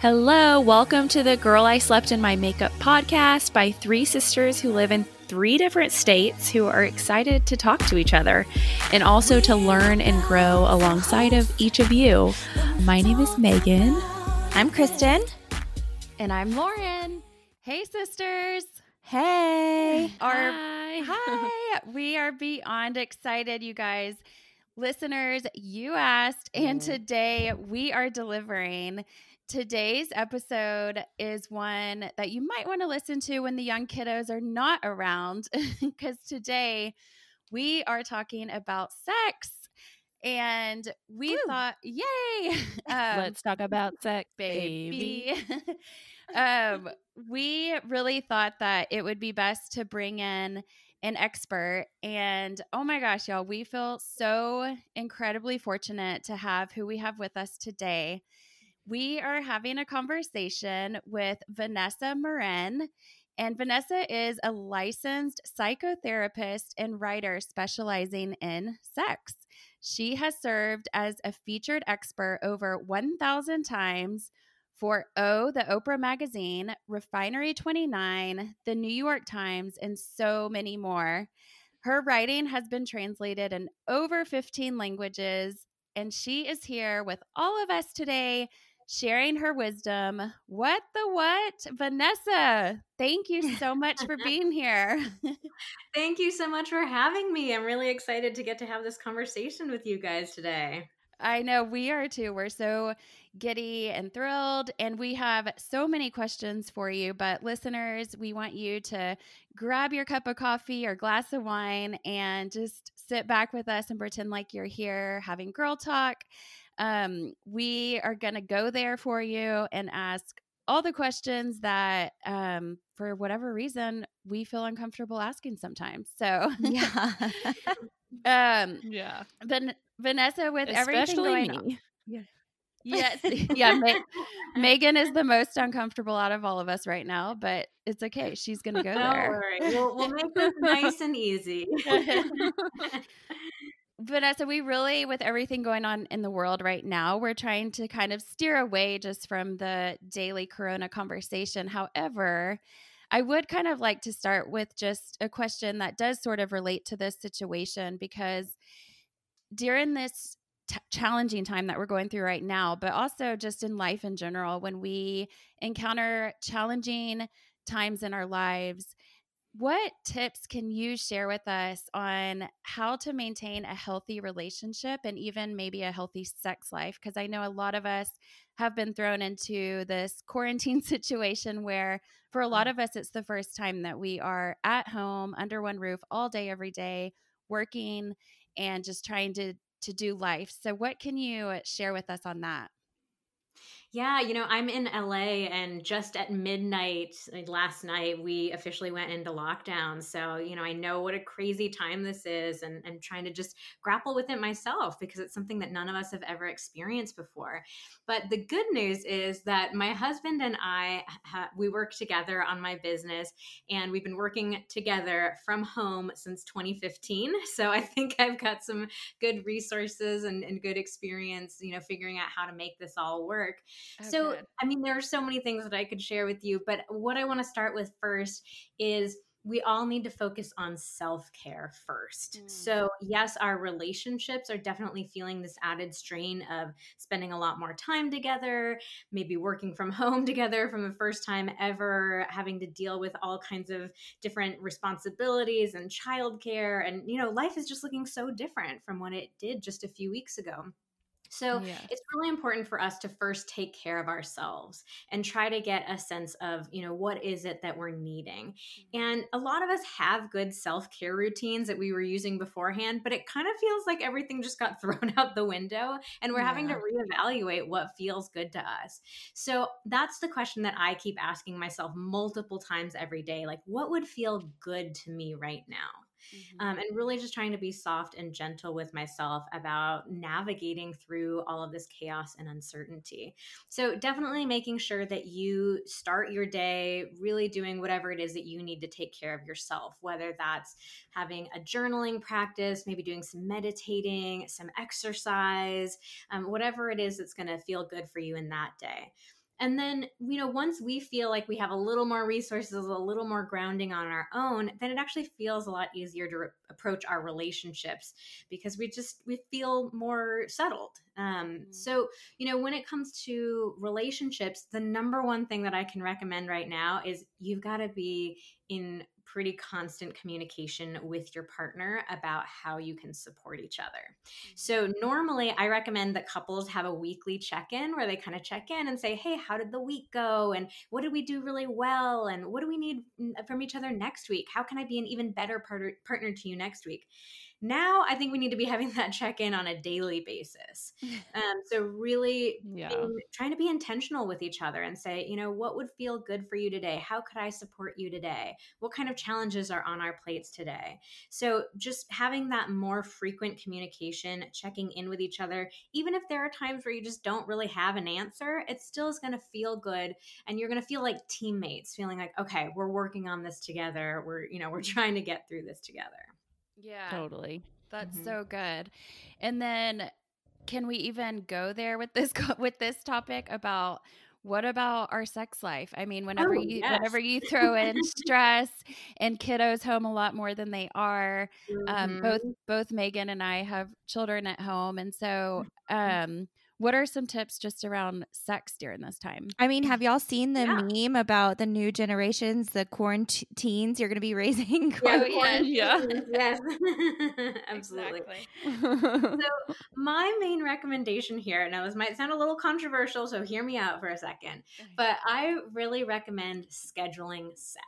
Hello, welcome to the Girl I Slept in My Makeup podcast by three sisters who live in three different states who are excited to talk to each other and also to learn and grow alongside of each of you. My name is Megan. I'm Kristen. And I'm Lauren. Hey, sisters. Hey. Our, hi. hi. We are beyond excited, you guys. Listeners, you asked, and mm. today we are delivering. Today's episode is one that you might want to listen to when the young kiddos are not around, because today we are talking about sex. And we Woo. thought, yay! Um, Let's talk about sex, baby. baby. um, we really thought that it would be best to bring in an expert. And oh my gosh, y'all, we feel so incredibly fortunate to have who we have with us today we are having a conversation with Vanessa Marin. And Vanessa is a licensed psychotherapist and writer specializing in sex. She has served as a featured expert over 1,000 times for O, the Oprah Magazine, Refinery 29, the New York Times, and so many more. Her writing has been translated in over 15 languages, and she is here with all of us today sharing her wisdom. What the what? Vanessa, thank you so much for being here. thank you so much for having me. I'm really excited to get to have this conversation with you guys today. I know we are too. We're so giddy and thrilled, and we have so many questions for you. But, listeners, we want you to grab your cup of coffee or glass of wine and just sit back with us and pretend like you're here having girl talk. Um, we are going to go there for you and ask all the questions that, um, for whatever reason, we feel uncomfortable asking sometimes. So, yeah. um, yeah. Van- Vanessa, with Especially everything going me. on. Yeah. Yes. yeah. Ma- Megan is the most uncomfortable out of all of us right now, but it's okay. She's going to go Don't there. Worry. We'll, we'll make this nice and easy. Vanessa, we really, with everything going on in the world right now, we're trying to kind of steer away just from the daily corona conversation. However, I would kind of like to start with just a question that does sort of relate to this situation because during this t- challenging time that we're going through right now, but also just in life in general, when we encounter challenging times in our lives, what tips can you share with us on how to maintain a healthy relationship and even maybe a healthy sex life? Because I know a lot of us have been thrown into this quarantine situation where, for a lot of us, it's the first time that we are at home under one roof all day, every day, working and just trying to to do life. So, what can you share with us on that? Yeah, you know, I'm in LA and just at midnight last night, we officially went into lockdown. So, you know, I know what a crazy time this is and, and trying to just grapple with it myself because it's something that none of us have ever experienced before. But the good news is that my husband and I, ha- we work together on my business and we've been working together from home since 2015. So I think I've got some good resources and, and good experience, you know, figuring out how to make this all work. Oh, so, good. I mean, there are so many things that I could share with you, but what I want to start with first is we all need to focus on self care first. Mm. So, yes, our relationships are definitely feeling this added strain of spending a lot more time together, maybe working from home together from the first time ever, having to deal with all kinds of different responsibilities and childcare. And, you know, life is just looking so different from what it did just a few weeks ago. So yes. it's really important for us to first take care of ourselves and try to get a sense of, you know, what is it that we're needing. Mm-hmm. And a lot of us have good self care routines that we were using beforehand, but it kind of feels like everything just got thrown out the window and we're yeah. having to reevaluate what feels good to us. So that's the question that I keep asking myself multiple times every day like, what would feel good to me right now? Mm-hmm. um, and really just trying to be soft and gentle with myself about navigating through all of this chaos and uncertainty. So, definitely making sure that you start your day really doing whatever it is that you need to take care of yourself, whether that's having a journaling practice, maybe doing some meditating, some exercise, um, whatever it is that's going to feel good for you in that day. And then, you know, once we feel like we have a little more resources, a little more grounding on our own, then it actually feels a lot easier to re- approach our relationships because we just we feel more settled. Um, mm-hmm. So, you know, when it comes to relationships, the number one thing that I can recommend right now is you've got to be in pretty constant communication with your partner about how you can support each other. Mm-hmm. So, normally I recommend that couples have a weekly check in where they kind of check in and say, Hey, how did the week go? And what did we do really well? And what do we need from each other next week? How can I be an even better partner, partner to you next week? Now I think we need to be having that check in on a daily basis. Um, so really yeah. being, trying to be intentional with each other and say, you know, what would feel good for you today? How could I support you today? What kind of challenges are on our plates today? So just having that more frequent communication, checking in with each other, even if there are times where you just don't really have an answer, it still is going to feel good and you're going to feel like teammates, feeling like, okay, we're working on this together. We're, you know, we're trying to get through this together. Yeah. Totally. That's mm-hmm. so good. And then can we even go there with this with this topic about what about our sex life? I mean, whenever oh, you yes. whenever you throw in stress and kiddos home a lot more than they are, mm-hmm. um, both mm-hmm. both Megan and I have children at home, and so mm-hmm. um, what are some tips just around sex during this time? I mean, have y'all seen the yeah. meme about the new generations, the quarantines you're going to be raising? Oh, yeah, yeah, yeah. yes, absolutely. so, my main recommendation here now, this might sound a little controversial, so hear me out for a second, but I really recommend scheduling sex.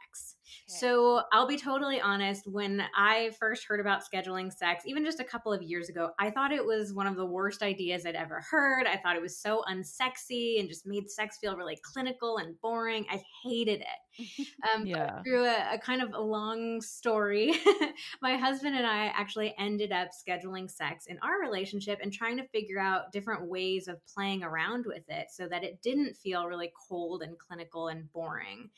So I'll be totally honest. When I first heard about scheduling sex, even just a couple of years ago, I thought it was one of the worst ideas I'd ever heard. I thought it was so unsexy and just made sex feel really clinical and boring. I hated it. Um, yeah. Through a, a, kind of a long story, my husband and I actually ended up scheduling sex in our relationship and trying to figure out different ways of playing around with it so that it didn't feel really cold and clinical and boring.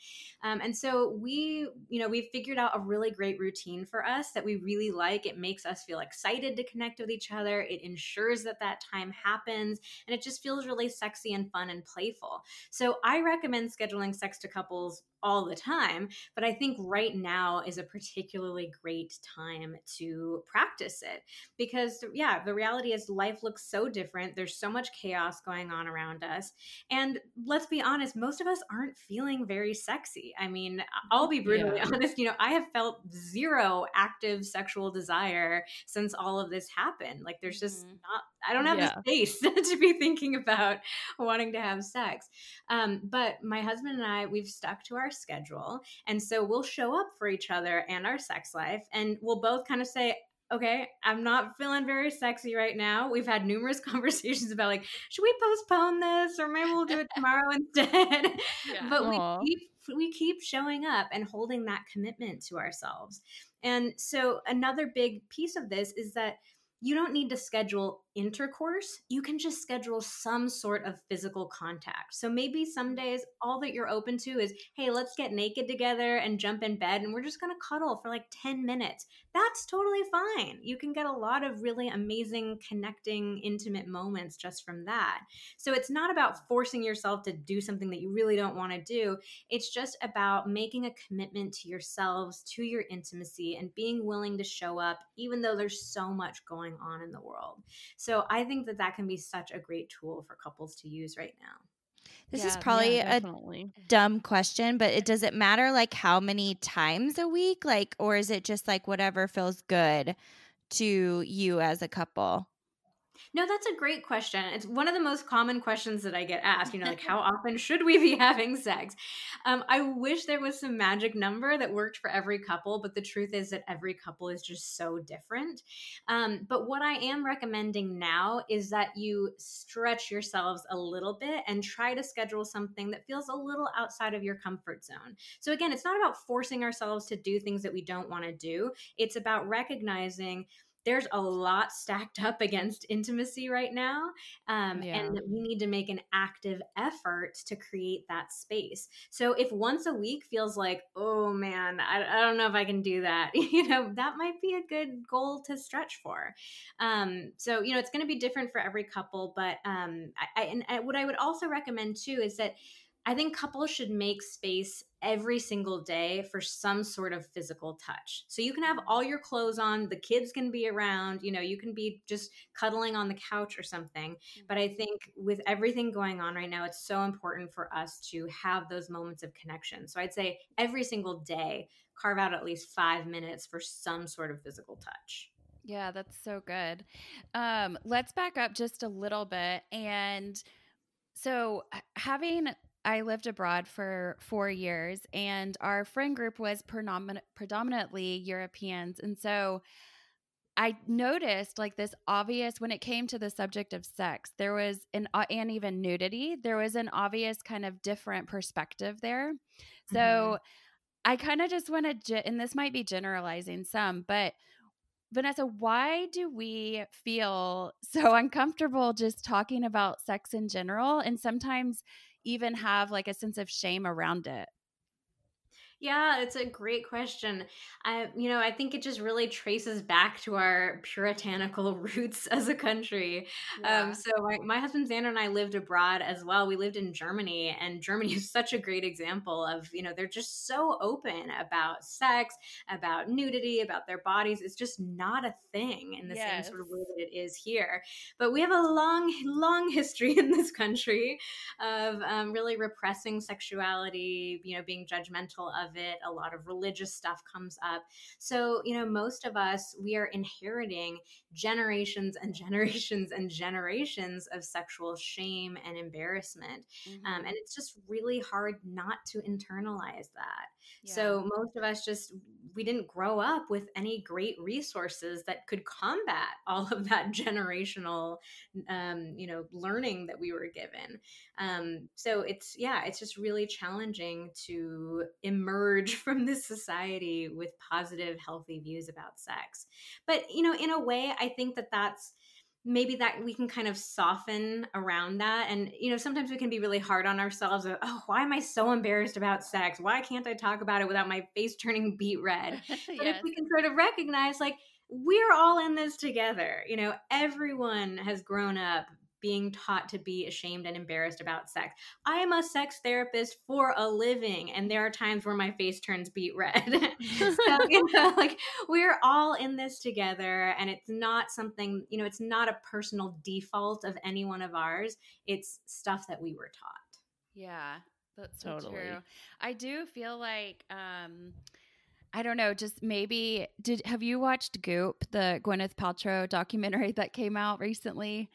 Um, and so we you know, we've figured out a really great routine for us that we really like. It makes us feel excited to connect with each other. It ensures that that time happens and it just feels really sexy and fun and playful. So I recommend scheduling sex to couples all the time. But I think right now is a particularly great time to practice it because, yeah, the reality is life looks so different. There's so much chaos going on around us. And let's be honest, most of us aren't feeling very sexy. I mean, I'll be brutally yeah. honest, you know, I have felt zero active sexual desire since all of this happened. Like, there's just mm-hmm. not, I don't have yeah. the space to be thinking about wanting to have sex. Um, but my husband and I, we've stuck to our schedule. And so we'll show up for each other and our sex life. And we'll both kind of say, okay, I'm not feeling very sexy right now. We've had numerous conversations about like, should we postpone this or maybe we'll do it tomorrow instead? Yeah. But Aww. we keep we keep showing up and holding that commitment to ourselves. And so another big piece of this is that you don't need to schedule intercourse, you can just schedule some sort of physical contact. So maybe some mm. days all that you're open to is, hey, let's get naked together and jump in bed and we're just going to cuddle for like 10 minutes. That's totally fine. You can get a lot of really amazing connecting intimate moments just from that. So it's not about forcing yourself to do something that you really don't want to do. It's just about making a commitment to yourselves, to your intimacy and being willing to show up even though there's so much going on in the world. So I think that that can be such a great tool for couples to use right now. This yeah, is probably yeah, a dumb question, but it does it matter like how many times a week like or is it just like whatever feels good to you as a couple? No, that's a great question. It's one of the most common questions that I get asked. You know, like how often should we be having sex? Um, I wish there was some magic number that worked for every couple, but the truth is that every couple is just so different. Um, but what I am recommending now is that you stretch yourselves a little bit and try to schedule something that feels a little outside of your comfort zone. So again, it's not about forcing ourselves to do things that we don't want to do. It's about recognizing there's a lot stacked up against intimacy right now. Um, yeah. And we need to make an active effort to create that space. So if once a week feels like, oh man, I, I don't know if I can do that, you know, that might be a good goal to stretch for. Um, so, you know, it's going to be different for every couple. But um, I, I, and what I would also recommend too is that I think couples should make space every single day for some sort of physical touch. So you can have all your clothes on, the kids can be around, you know, you can be just cuddling on the couch or something. But I think with everything going on right now, it's so important for us to have those moments of connection. So I'd say every single day, carve out at least five minutes for some sort of physical touch. Yeah, that's so good. Um, let's back up just a little bit. And so, having I lived abroad for four years, and our friend group was predominantly Europeans. And so I noticed like this obvious when it came to the subject of sex, there was an and even nudity, there was an obvious kind of different perspective there. So mm-hmm. I kind of just want to, and this might be generalizing some, but Vanessa, why do we feel so uncomfortable just talking about sex in general? And sometimes even have like a sense of shame around it? Yeah, it's a great question. I, you know, I think it just really traces back to our puritanical roots as a country. Um, yeah. Um, so my, my husband Xander and I lived abroad as well. We lived in Germany, and Germany is such a great example of, you know, they're just so open about sex, about nudity, about their bodies. It's just not a thing in the yes. same sort of way that it is here. But we have a long, long history in this country of um, really repressing sexuality, you know, being judgmental of it. A lot of religious stuff comes up. So, you know, most of us, we are inheriting generations and generations and generations of sexual shame and embarrassment. Um, mm-hmm. Um, and it's just really hard not to internalize that. Yeah. So, most of us just, we didn't grow up with any great resources that could combat all of that generational, um, you know, learning that we were given. Um, so, it's, yeah, it's just really challenging to emerge from this society with positive, healthy views about sex. But, you know, in a way, I think that that's maybe that we can kind of soften around that and you know sometimes we can be really hard on ourselves of, oh why am i so embarrassed about sex why can't i talk about it without my face turning beet red but yes. if we can sort of recognize like we're all in this together you know everyone has grown up being taught to be ashamed and embarrassed about sex. I am a sex therapist for a living, and there are times where my face turns beet red. so, you know, like we're all in this together, and it's not something, you know, it's not a personal default of any one of ours. It's stuff that we were taught. Yeah, that's so totally. true. I do feel like, um, I don't know, just maybe did have you watched Goop, the Gwyneth Paltrow documentary that came out recently?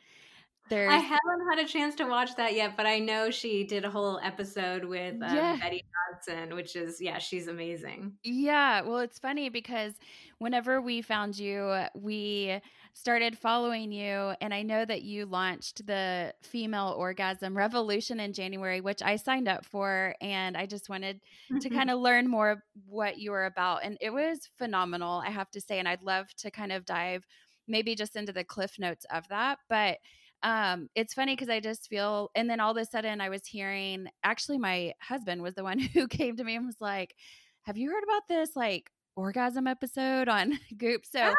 There's... I haven't had a chance to watch that yet, but I know she did a whole episode with um, yeah. Betty Dodson, which is yeah, she's amazing. Yeah, well, it's funny because whenever we found you, we started following you, and I know that you launched the Female Orgasm Revolution in January, which I signed up for, and I just wanted to kind of learn more what you were about, and it was phenomenal, I have to say, and I'd love to kind of dive maybe just into the cliff notes of that, but um it's funny because i just feel and then all of a sudden i was hearing actually my husband was the one who came to me and was like have you heard about this like orgasm episode on goop so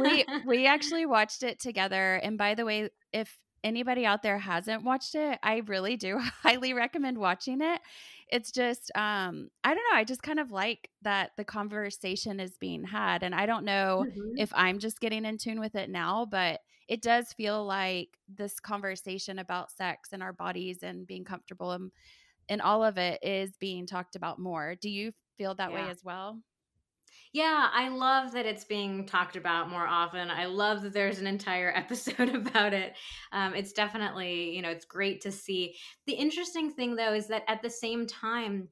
we we actually watched it together and by the way if anybody out there hasn't watched it i really do highly recommend watching it it's just um i don't know i just kind of like that the conversation is being had and i don't know mm-hmm. if i'm just getting in tune with it now but it does feel like this conversation about sex and our bodies and being comfortable and, and all of it is being talked about more. Do you feel that yeah. way as well? Yeah, I love that it's being talked about more often. I love that there's an entire episode about it. Um, it's definitely, you know, it's great to see. The interesting thing, though, is that at the same time,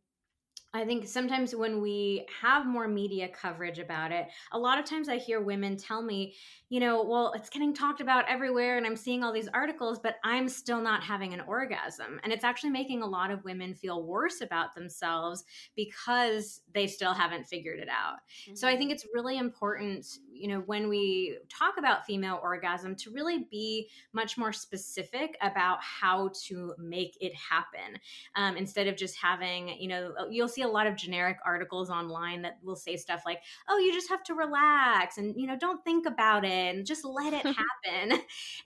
I think sometimes when we have more media coverage about it, a lot of times I hear women tell me, you know, well, it's getting talked about everywhere and I'm seeing all these articles, but I'm still not having an orgasm. And it's actually making a lot of women feel worse about themselves because they still haven't figured it out. Mm-hmm. So I think mm-hmm. it's really important, you know, when we talk about female orgasm to really be much more specific about how to make it happen um, instead of just having, you know, you'll see a lot of generic articles online that will say stuff like, oh, you just have to relax and, you know, don't think about it and just let it happen.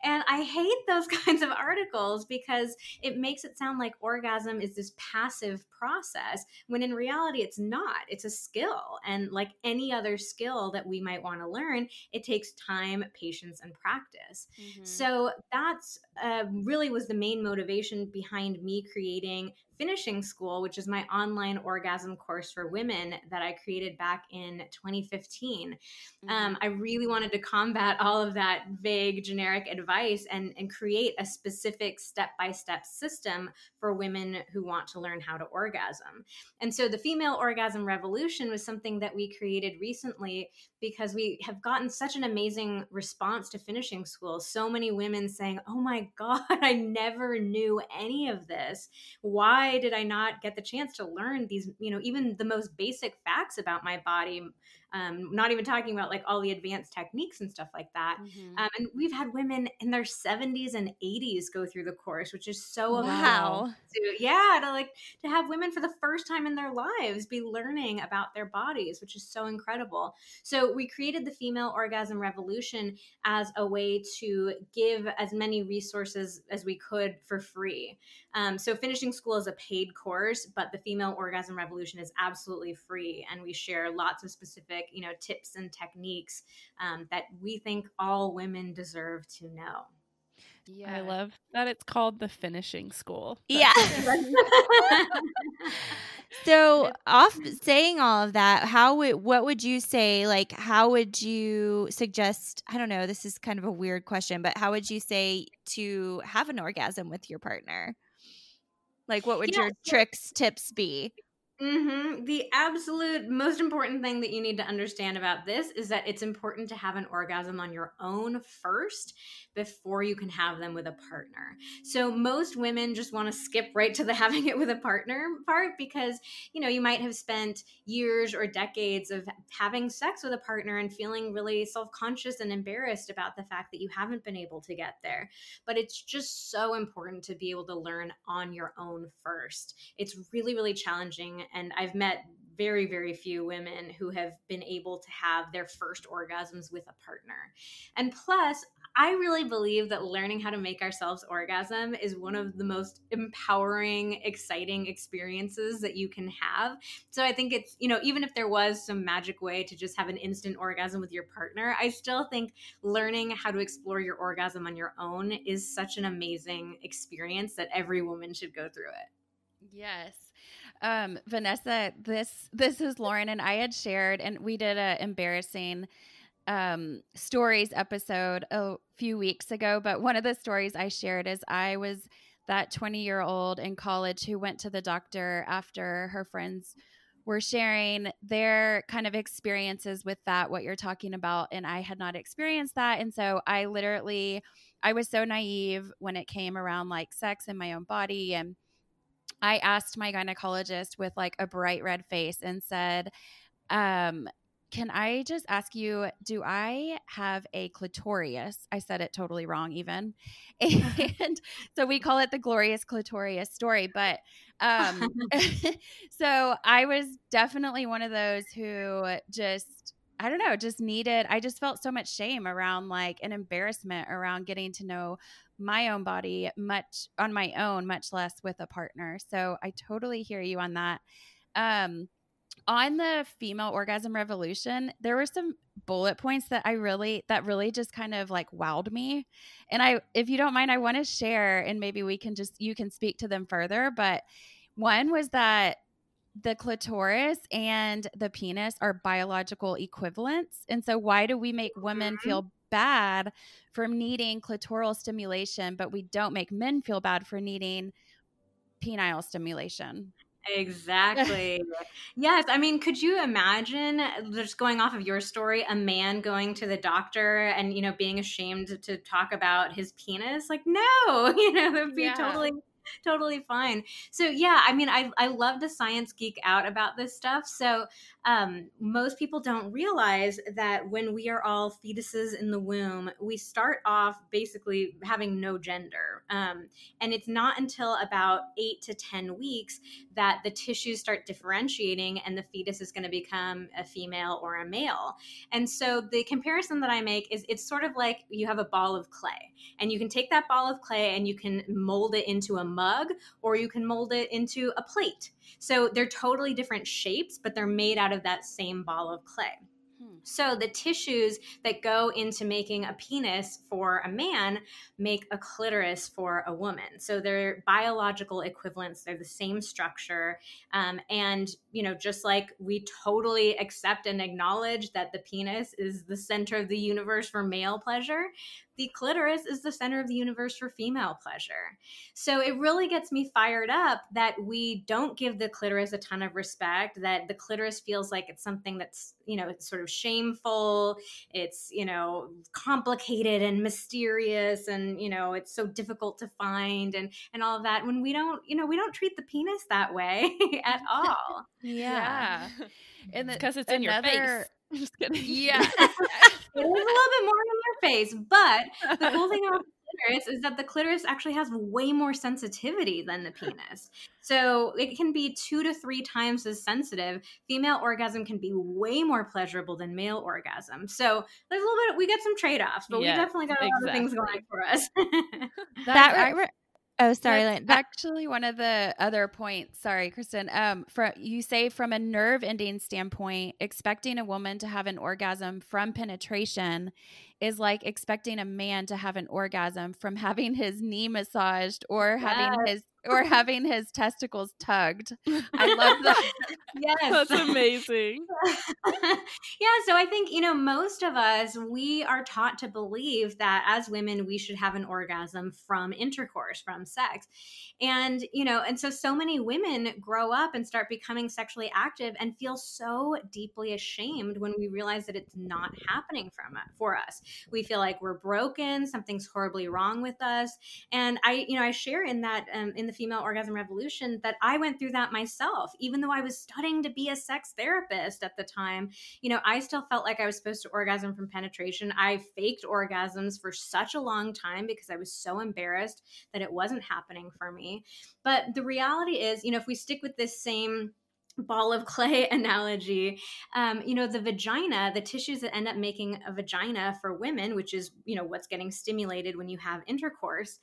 and I hate those kinds of articles because it makes it sound like orgasm is this passive process when in reality it's not. It's a skill. And like any other skill that we might want to learn, it takes time, patience, and practice. Mm-hmm. So that's uh, really was the main motivation behind me creating finishing school, which is my online orgasm course for women that I created back in 2015. Mm-hmm. Um, I really wanted to combat all of that vague, generic advice and, and create a specific step by step system for women who want to learn how to orgasm. And so the female orgasm revolution was something that we created recently because we have gotten such an amazing response to finishing school. So many women saying, Oh my God, I never knew any of this. Why did I not get the chance to learn these, you know, even the most basic facts about my body? Um, not even talking about like all the advanced techniques and stuff like that. Mm-hmm. Um, and we've had women in their 70s and 80s go through the course, which is so wow. To, yeah, to like to have women for the first time in their lives be learning about their bodies, which is so incredible. So we created the Female Orgasm Revolution as a way to give as many resources as we could for free. Um, so finishing school is a paid course, but the Female Orgasm Revolution is absolutely free, and we share lots of specific, you know, tips and techniques um, that we think all women deserve to know. Yeah. I love that it's called the finishing school. yeah. so, off saying all of that, how would what would you say like how would you suggest, I don't know, this is kind of a weird question, but how would you say to have an orgasm with your partner? Like, what would yeah, your so- tricks, tips be? Mm-hmm. The absolute most important thing that you need to understand about this is that it's important to have an orgasm on your own first before you can have them with a partner. So most women just want to skip right to the having it with a partner part because, you know, you might have spent years or decades of having sex with a partner and feeling really self-conscious and embarrassed about the fact that you haven't been able to get there. But it's just so important to be able to learn on your own first. It's really really challenging and I've met very, very few women who have been able to have their first orgasms with a partner. And plus, I really believe that learning how to make ourselves orgasm is one of the most empowering, exciting experiences that you can have. So I think it's, you know, even if there was some magic way to just have an instant orgasm with your partner, I still think learning how to explore your orgasm on your own is such an amazing experience that every woman should go through it. Yes. Um, Vanessa, this this is Lauren and I had shared, and we did a embarrassing um, stories episode a few weeks ago. But one of the stories I shared is I was that 20 year old in college who went to the doctor after her friends were sharing their kind of experiences with that, what you're talking about. And I had not experienced that. And so I literally, I was so naive when it came around like sex in my own body and I asked my gynecologist with like a bright red face and said, um, can I just ask you, do I have a clitorius? I said it totally wrong, even. And so we call it the glorious clitorius story. But um, so I was definitely one of those who just, I don't know, just needed, I just felt so much shame around like an embarrassment around getting to know my own body much on my own, much less with a partner. So I totally hear you on that. Um, on the female orgasm revolution, there were some bullet points that I really that really just kind of like wowed me. And I if you don't mind, I want to share and maybe we can just you can speak to them further. But one was that the clitoris and the penis are biological equivalents. And so why do we make women mm-hmm. feel bad from needing clitoral stimulation, but we don't make men feel bad for needing penile stimulation. Exactly. yes. I mean, could you imagine just going off of your story, a man going to the doctor and, you know, being ashamed to talk about his penis? Like, no, you know, it would be yeah. totally totally fine. So yeah, I mean, I I love to science geek out about this stuff. So um, most people don't realize that when we are all fetuses in the womb, we start off basically having no gender, um, and it's not until about eight to ten weeks that the tissues start differentiating, and the fetus is going to become a female or a male. And so the comparison that I make is it's sort of like you have a ball of clay, and you can take that ball of clay and you can mold it into a mug or you can mold it into a plate. So they're totally different shapes, but they're made out of that same ball of clay. So the tissues that go into making a penis for a man make a clitoris for a woman. So they're biological equivalents. They're the same structure. Um, and, you know, just like we totally accept and acknowledge that the penis is the center of the universe for male pleasure, the clitoris is the center of the universe for female pleasure. So it really gets me fired up that we don't give the clitoris a ton of respect, that the clitoris feels like it's something that's, you know, it's sort of shameful, it's, you know, complicated and mysterious and, you know, it's so difficult to find and and all of that when we don't, you know, we don't treat the penis that way at all. yeah. yeah. And because it's in another, your face Just kidding. Yeah. It is a little bit more in your face, but the cool thing about clitoris is that the clitoris actually has way more sensitivity than the penis. So it can be two to three times as sensitive. Female orgasm can be way more pleasurable than male orgasm. So there's a little bit, we get some trade offs, but yes, we definitely got a lot exactly. of things going for us. that, that Oh, sorry. That's actually one of the other points. Sorry, Kristen. Um, for you say from a nerve ending standpoint, expecting a woman to have an orgasm from penetration is like expecting a man to have an orgasm from having his knee massaged or yes. having his or having his testicles tugged. I love that. yes. That's amazing. yeah, so I think, you know, most of us we are taught to believe that as women we should have an orgasm from intercourse, from sex. And, you know, and so so many women grow up and start becoming sexually active and feel so deeply ashamed when we realize that it's not happening from for us we feel like we're broken something's horribly wrong with us and i you know i share in that um, in the female orgasm revolution that i went through that myself even though i was studying to be a sex therapist at the time. You know i still felt like i was supposed to orgasm from penetration. I faked orgasms for such a long time because i was so embarrassed that it wasn't happening for me. But the reality is you know if we stick with this same ball of clay analogy um, you know the vagina the tissues that end up making a vagina for women which is you know what's getting stimulated when you have intercourse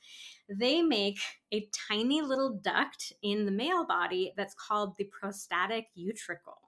they make a tiny little duct in the male body that's called the prostatic utricle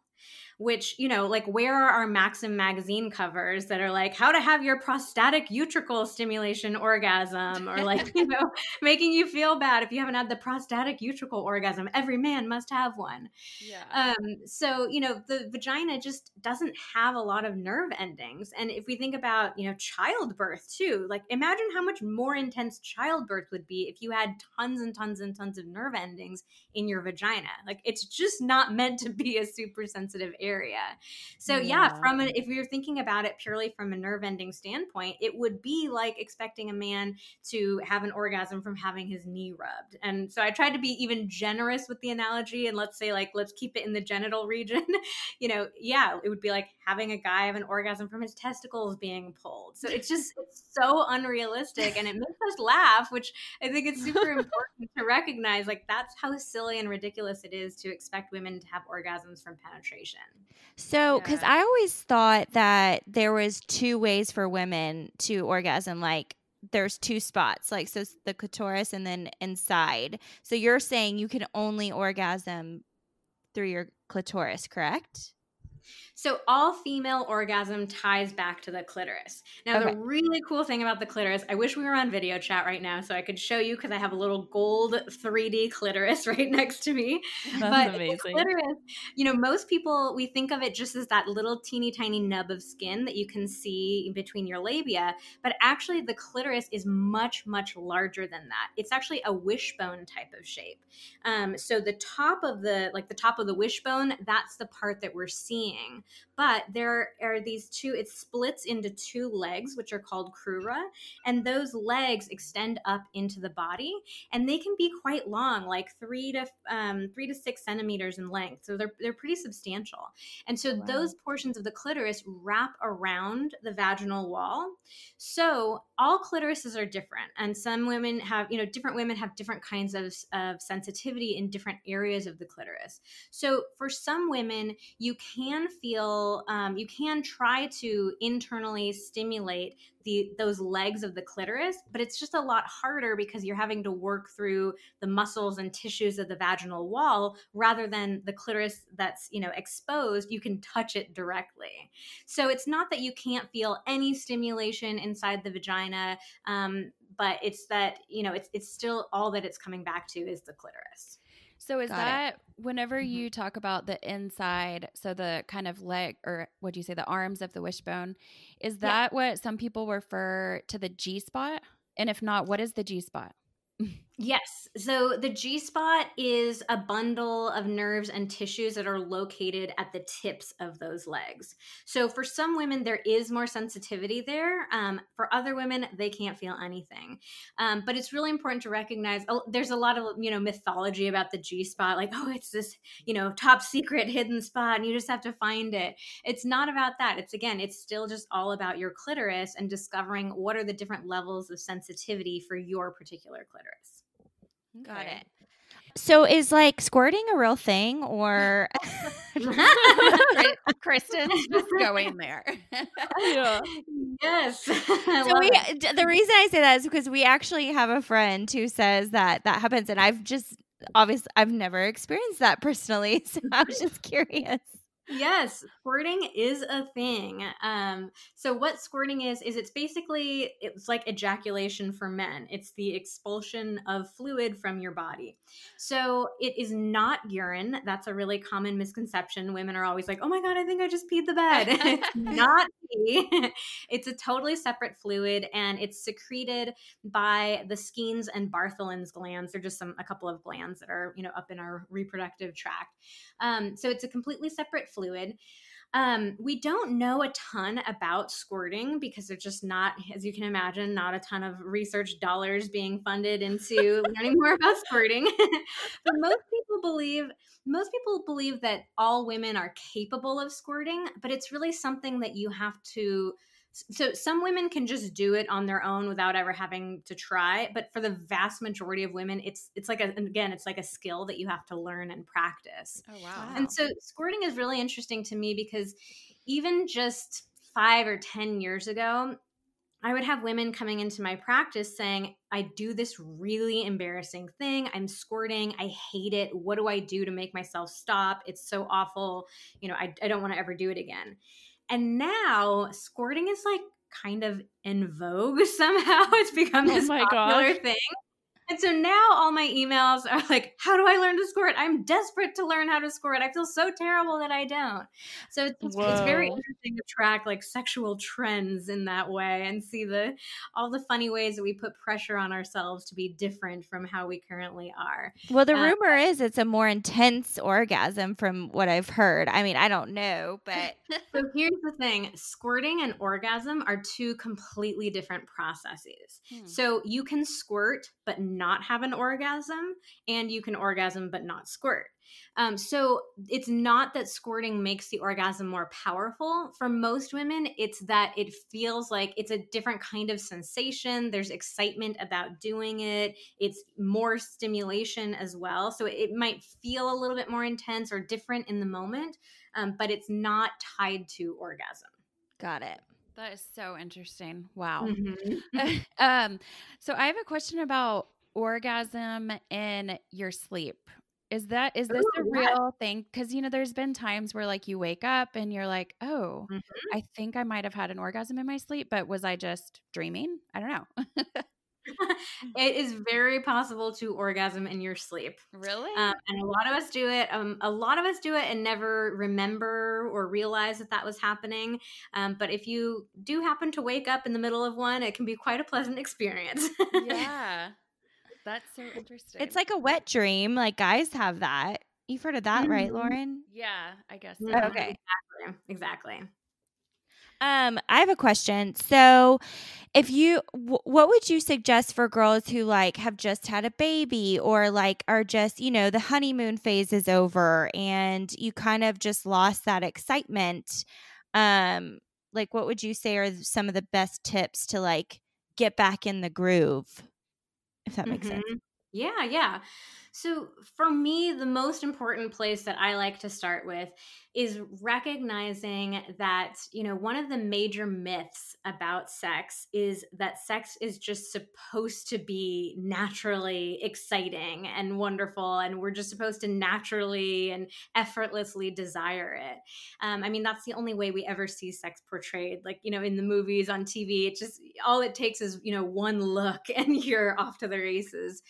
which, you know, like where are our Maxim magazine covers that are like how to have your prostatic utricle stimulation orgasm or like, you know, making you feel bad if you haven't had the prostatic utricle orgasm. Every man must have one. Yeah. Um, so, you know, the vagina just doesn't have a lot of nerve endings. And if we think about, you know, childbirth too, like imagine how much more intense childbirth would be if you had tons and tons and tons of nerve endings in your vagina. Like it's just not meant to be a super sensitive area area. So yeah, yeah from if you're thinking about it purely from a nerve ending standpoint, it would be like expecting a man to have an orgasm from having his knee rubbed. And so I tried to be even generous with the analogy and let's say like let's keep it in the genital region. you know, yeah, it would be like having a guy have an orgasm from his testicles being pulled. So it's just it's so unrealistic and it makes us laugh, which I think it's super important to recognize like that's how silly and ridiculous it is to expect women to have orgasms from penetration. So, because yeah. I always thought that there was two ways for women to orgasm, like there's two spots, like so the clitoris and then inside. So you're saying you can only orgasm through your clitoris, correct? So, all female orgasm ties back to the clitoris. Now, okay. the really cool thing about the clitoris, I wish we were on video chat right now so I could show you because I have a little gold 3D clitoris right next to me. That's but amazing. clitoris, you know, most people, we think of it just as that little teeny tiny nub of skin that you can see between your labia. But actually, the clitoris is much, much larger than that. It's actually a wishbone type of shape. Um, so, the top of the, like the top of the wishbone, that's the part that we're seeing but there are these two it splits into two legs which are called crura and those legs extend up into the body and they can be quite long like three to um, three to six centimeters in length. So they're, they're pretty substantial. And so wow. those portions of the clitoris wrap around the vaginal wall. So all clitorises are different and some women have you know different women have different kinds of, of sensitivity in different areas of the clitoris. So for some women you can feel um, you can try to internally stimulate the those legs of the clitoris but it's just a lot harder because you're having to work through the muscles and tissues of the vaginal wall rather than the clitoris that's you know exposed you can touch it directly. So it's not that you can't feel any stimulation inside the vagina um, but it's that you know it's it's still all that it's coming back to is the clitoris so is Got that it. whenever mm-hmm. you talk about the inside, so the kind of leg or what do you say, the arms of the wishbone, is that yeah. what some people refer to the G spot? And if not, what is the G spot? Yes. So the G spot is a bundle of nerves and tissues that are located at the tips of those legs. So for some women, there is more sensitivity there. Um, for other women, they can't feel anything. Um, but it's really important to recognize oh, there's a lot of you know mythology about the G spot, like oh, it's this you know top secret hidden spot, and you just have to find it. It's not about that. It's again, it's still just all about your clitoris and discovering what are the different levels of sensitivity for your particular clitoris. Got it. So is like squirting a real thing or Kristen just going there. yeah. Yes. so we the reason I say that is because we actually have a friend who says that that happens and I've just obviously I've never experienced that personally so I was just curious yes, squirting is a thing. Um, so what squirting is is it's basically it's like ejaculation for men. It's the expulsion of fluid from your body. So it is not urine. That's a really common misconception. Women are always like, "Oh my god, I think I just peed the bed." it's not pee. it's a totally separate fluid, and it's secreted by the Skene's and Bartholin's glands. They're just some a couple of glands that are you know up in our reproductive tract. Um, so it's a completely separate fluid. Um, we don't know a ton about squirting because there's just not, as you can imagine, not a ton of research dollars being funded into learning more about squirting. but most people believe most people believe that all women are capable of squirting, but it's really something that you have to so some women can just do it on their own without ever having to try but for the vast majority of women it's it's like a again it's like a skill that you have to learn and practice oh wow and so squirting is really interesting to me because even just five or ten years ago I would have women coming into my practice saying, I do this really embarrassing thing. I'm squirting. I hate it. What do I do to make myself stop? It's so awful. You know, I, I don't want to ever do it again. And now squirting is like kind of in vogue somehow. It's become oh this oh popular gosh. thing. And so now all my emails are like, how do I learn to squirt? I'm desperate to learn how to squirt. I feel so terrible that I don't. So it's, it's, it's, very interesting to track like sexual trends in that way and see the all the funny ways that we put pressure on ourselves to be different from how we currently are. Well, the uh, rumor is it's a more intense orgasm from what I've heard. I mean, I don't know, but so here's the thing: squirting and orgasm are two completely different processes. Hmm. So you can squirt, but not have an orgasm, and you can orgasm but not squirt. Um, so it's not that squirting makes the orgasm more powerful. For most women, it's that it feels like it's a different kind of sensation. There's excitement about doing it, it's more stimulation as well. So it might feel a little bit more intense or different in the moment, um, but it's not tied to orgasm. Got it. That is so interesting. Wow. Mm-hmm. um, so I have a question about orgasm in your sleep. Is that is this Ooh, a real yeah. thing? Because you know, there's been times where like you wake up and you're like, oh, mm-hmm. I think I might have had an orgasm in my sleep, but was I just dreaming? I don't know. it is very possible to orgasm in your sleep. Really? Um, and a lot of us do it. Um, a lot of us do it and never remember or realize that that was happening. Um, but if you do happen to wake up in the middle of one, it can be quite a pleasant experience. yeah. That's so interesting. It's like a wet dream. Like guys have that. You've heard of that, mm-hmm. right, Lauren? Yeah, I guess. So. Okay. Exactly. Exactly. Um, I have a question. So, if you, w- what would you suggest for girls who like have just had a baby or like are just, you know, the honeymoon phase is over and you kind of just lost that excitement? Um, like, what would you say are some of the best tips to like get back in the groove? If that makes mm-hmm. sense. Yeah, yeah. So, for me, the most important place that I like to start with is recognizing that, you know, one of the major myths about sex is that sex is just supposed to be naturally exciting and wonderful, and we're just supposed to naturally and effortlessly desire it. Um, I mean, that's the only way we ever see sex portrayed. Like, you know, in the movies, on TV, it just all it takes is, you know, one look and you're off to the races.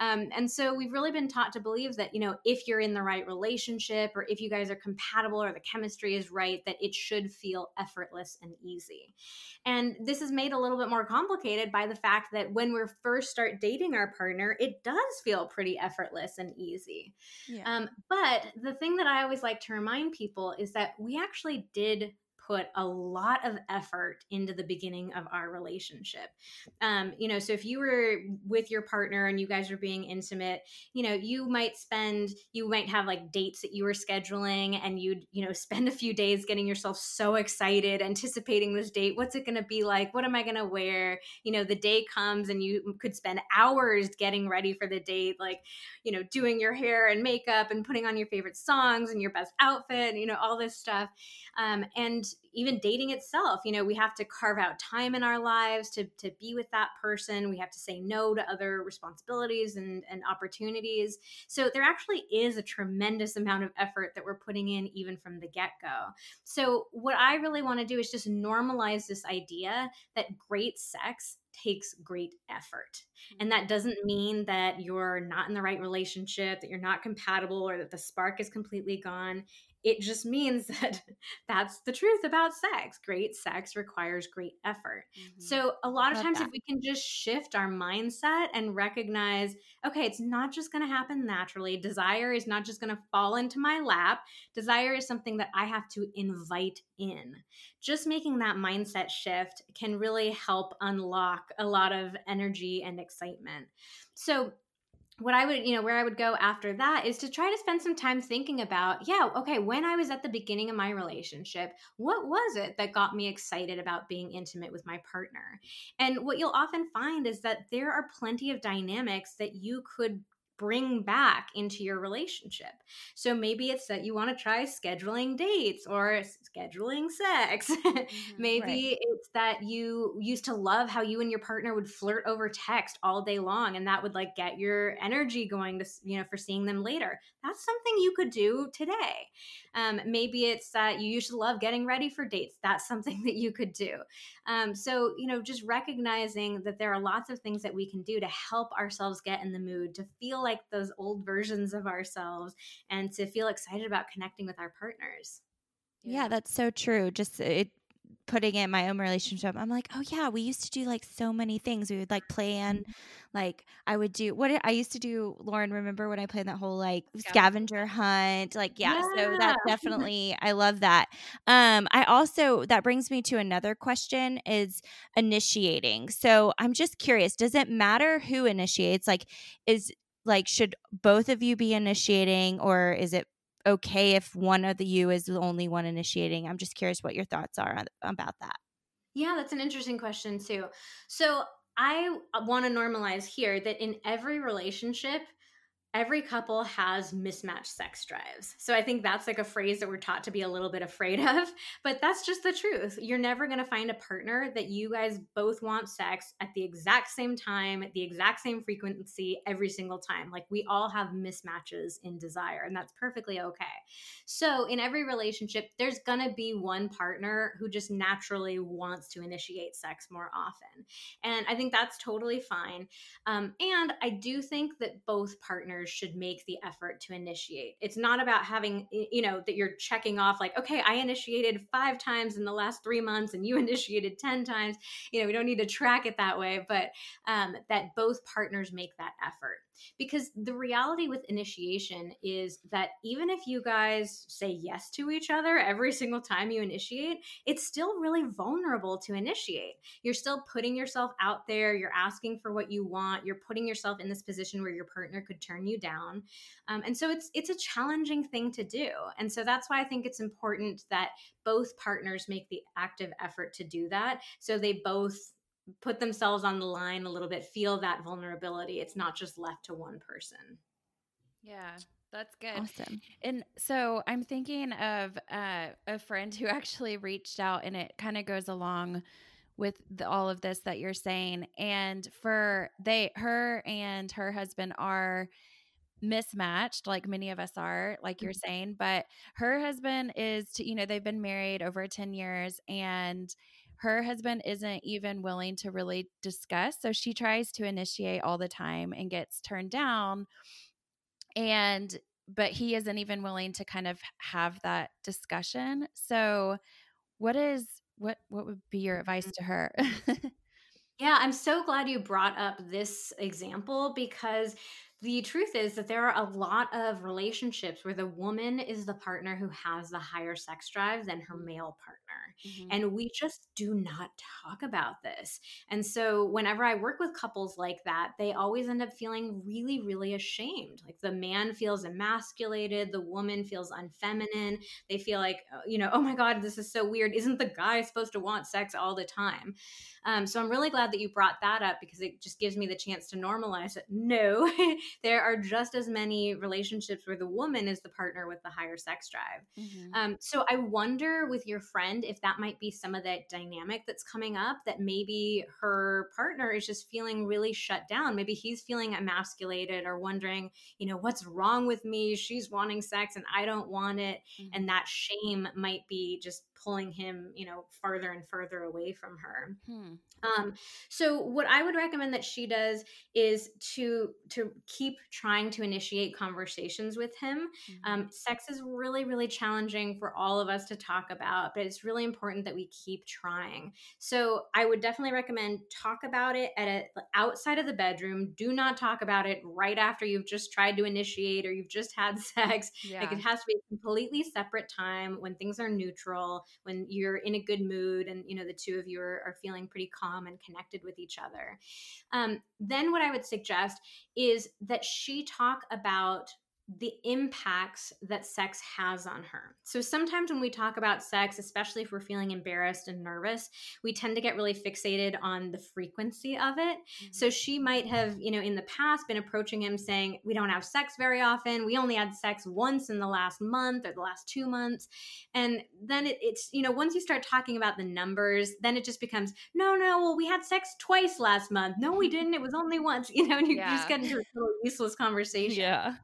Um, and so we've really been taught to believe that, you know, if you're in the right relationship or if you guys are compatible or the chemistry is right, that it should feel effortless and easy. And this is made a little bit more complicated by the fact that when we first start dating our partner, it does feel pretty effortless and easy. Yeah. Um, but the thing that I always like to remind people is that we actually did put a lot of effort into the beginning of our relationship. Um, you know, so if you were with your partner and you guys are being intimate, you know, you might spend, you might have like dates that you were scheduling and you'd, you know, spend a few days getting yourself so excited, anticipating this date. What's it going to be like? What am I going to wear? You know, the day comes and you could spend hours getting ready for the date, like, you know, doing your hair and makeup and putting on your favorite songs and your best outfit, you know, all this stuff. Um, and even dating itself you know we have to carve out time in our lives to to be with that person. We have to say no to other responsibilities and and opportunities. So there actually is a tremendous amount of effort that we're putting in even from the get-go. So what i really want to do is just normalize this idea that great sex takes great effort. And that doesn't mean that you're not in the right relationship, that you're not compatible, or that the spark is completely gone it just means that that's the truth about sex. Great sex requires great effort. Mm-hmm. So, a lot of times, that. if we can just shift our mindset and recognize, okay, it's not just going to happen naturally. Desire is not just going to fall into my lap. Desire is something that I have to invite in. Just making that mindset shift can really help unlock a lot of energy and excitement. So, what I would, you know, where I would go after that is to try to spend some time thinking about, yeah, okay, when I was at the beginning of my relationship, what was it that got me excited about being intimate with my partner? And what you'll often find is that there are plenty of dynamics that you could bring back into your relationship. So maybe it's that you want to try scheduling dates or scheduling sex. Mm-hmm, maybe right. it's that you used to love how you and your partner would flirt over text all day long and that would like get your energy going to you know for seeing them later. That's something you could do today. Um, maybe it's that you used to love getting ready for dates. That's something that you could do. Um, so, you know, just recognizing that there are lots of things that we can do to help ourselves get in the mood, to feel like those old versions of ourselves, and to feel excited about connecting with our partners. Yeah, yeah that's so true. Just it putting in my own relationship, I'm like, oh yeah, we used to do like so many things. We would like plan, mm-hmm. like I would do what I used to do. Lauren, remember when I played that whole like scavenger hunt? Like yeah, yeah. so that definitely I love that. Um, I also that brings me to another question is initiating. So I'm just curious, does it matter who initiates? Like, is like should both of you be initiating or is it okay if one of the you is the only one initiating? I'm just curious what your thoughts are about that. Yeah, that's an interesting question too. So I uh, want to normalize here that in every relationship, every couple has mismatched sex drives. So I think that's like a phrase that we're taught to be a little bit afraid of, but that's just the truth. You're never going to find a partner that you guys both want sex at the exact same time, at the exact same frequency every single time. Like we all have mismatches in desire, and that's perfectly okay. So in every relationship, there's going to be one partner who just naturally wants to initiate sex more often. And I think that's totally fine. Um, and I do think that both partners should make the effort to initiate. It's not about having, you know, that you're checking off like, okay, I initiated five times in the last three months and you initiated 10 times. You know, we don't need to track it that way, but um, that both partners make that effort. Because the reality with initiation is that even if you guys say yes to each other every single time you initiate, it's still really vulnerable to initiate. You're still putting yourself out there, you're asking for what you want, you're putting yourself in this position where your partner could turn you down. Um, and so it's it's a challenging thing to do. And so that's why I think it's important that both partners make the active effort to do that. So they both put themselves on the line a little bit, feel that vulnerability. It's not just left to one person. Yeah. That's good. Awesome. And so I'm thinking of uh, a friend who actually reached out, and it kind of goes along with the, all of this that you're saying. And for they, her and her husband are mismatched, like many of us are, like you're mm-hmm. saying. But her husband is, to, you know, they've been married over 10 years, and her husband isn't even willing to really discuss. So she tries to initiate all the time and gets turned down. And, but he isn't even willing to kind of have that discussion. So, what is, what, what would be your advice mm-hmm. to her? yeah, I'm so glad you brought up this example because the truth is that there are a lot of relationships where the woman is the partner who has the higher sex drive than her mm-hmm. male partner. Mm-hmm. And we just do not talk about this. And so, whenever I work with couples like that, they always end up feeling really, really ashamed. Like the man feels emasculated, the woman feels unfeminine. They feel like, uh, you know, oh my God, this is so weird. Isn't the guy supposed to want sex all the time? Um, so, I'm really glad that you brought that up because it just gives me the chance to normalize it. No, there are just as many relationships where the woman is the partner with the higher sex drive. Mm-hmm. Um, so, I wonder with your friend if that might be some of that dynamic that's coming up that maybe her partner is just feeling really shut down. Maybe he's feeling emasculated or wondering, you know, what's wrong with me? She's wanting sex and I don't want it. Mm-hmm. And that shame might be just pulling him, you know, farther and further away from her. Hmm. Um, so what I would recommend that she does is to to keep trying to initiate conversations with him. Mm-hmm. Um, sex is really really challenging for all of us to talk about, but it's really important that we keep trying. So I would definitely recommend talk about it at a outside of the bedroom. Do not talk about it right after you've just tried to initiate or you've just had sex. Yeah. Like it has to be a completely separate time when things are neutral when you're in a good mood and you know the two of you are, are feeling pretty calm and connected with each other. Um, then what i would suggest is that she talk about the impacts that sex has on her. So sometimes when we talk about sex, especially if we're feeling embarrassed and nervous, we tend to get really fixated on the frequency of it. Mm-hmm. So she might have, you know, in the past been approaching him saying, "We don't have sex very often. We only had sex once in the last month or the last 2 months." And then it, it's, you know, once you start talking about the numbers, then it just becomes, "No, no, well we had sex twice last month. No, we didn't. It was only once." You know, and you yeah. just get into a useless conversation. Yeah